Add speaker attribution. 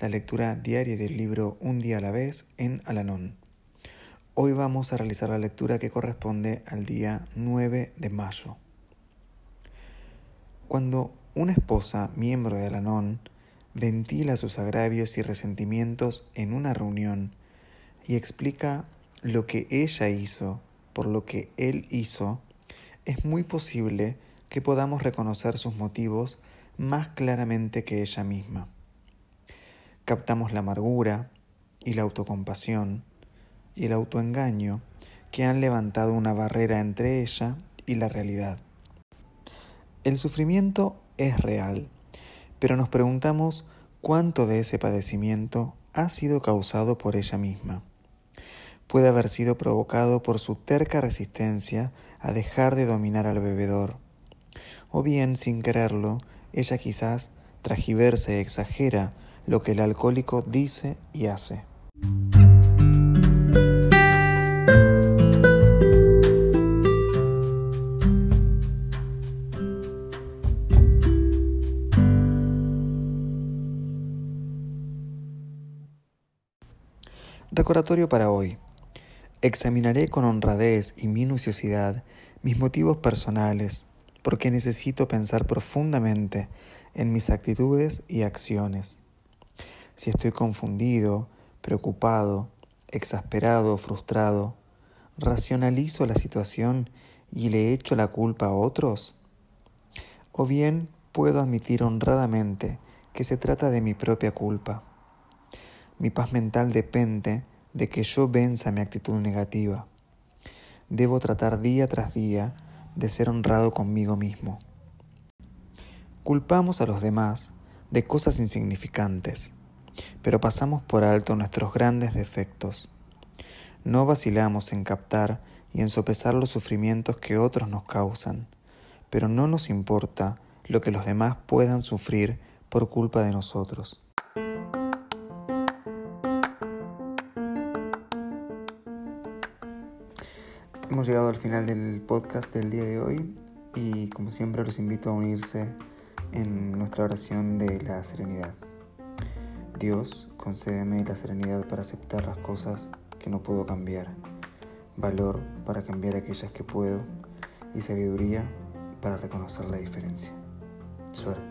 Speaker 1: la lectura diaria del libro Un día a la vez en Alanón. Hoy vamos a realizar la lectura que corresponde al día 9 de mayo. Cuando una esposa, miembro de Alanón, ventila sus agravios y resentimientos en una reunión y explica lo que ella hizo por lo que él hizo, es muy posible que podamos reconocer sus motivos más claramente que ella misma. Captamos la amargura y la autocompasión, y el autoengaño que han levantado una barrera entre ella y la realidad. El sufrimiento es real, pero nos preguntamos cuánto de ese padecimiento ha sido causado por ella misma. Puede haber sido provocado por su terca resistencia a dejar de dominar al bebedor, o bien, sin quererlo, ella quizás tragiverse e exagera lo que el alcohólico dice y hace. Recordatorio para hoy. Examinaré con honradez y minuciosidad mis motivos personales, porque necesito pensar profundamente en mis actitudes y acciones. Si estoy confundido, preocupado, exasperado frustrado, ¿racionalizo la situación y le echo la culpa a otros? ¿O bien puedo admitir honradamente que se trata de mi propia culpa? Mi paz mental depende de que yo venza mi actitud negativa. Debo tratar día tras día de ser honrado conmigo mismo. Culpamos a los demás de cosas insignificantes, pero pasamos por alto nuestros grandes defectos. No vacilamos en captar y en sopesar los sufrimientos que otros nos causan, pero no nos importa lo que los demás puedan sufrir por culpa de nosotros. Hemos llegado al final del podcast del día de hoy y como siempre los invito a unirse en nuestra oración de la serenidad. Dios, concédeme la serenidad para aceptar las cosas que no puedo cambiar, valor para cambiar aquellas que puedo y sabiduría para reconocer la diferencia. Suerte.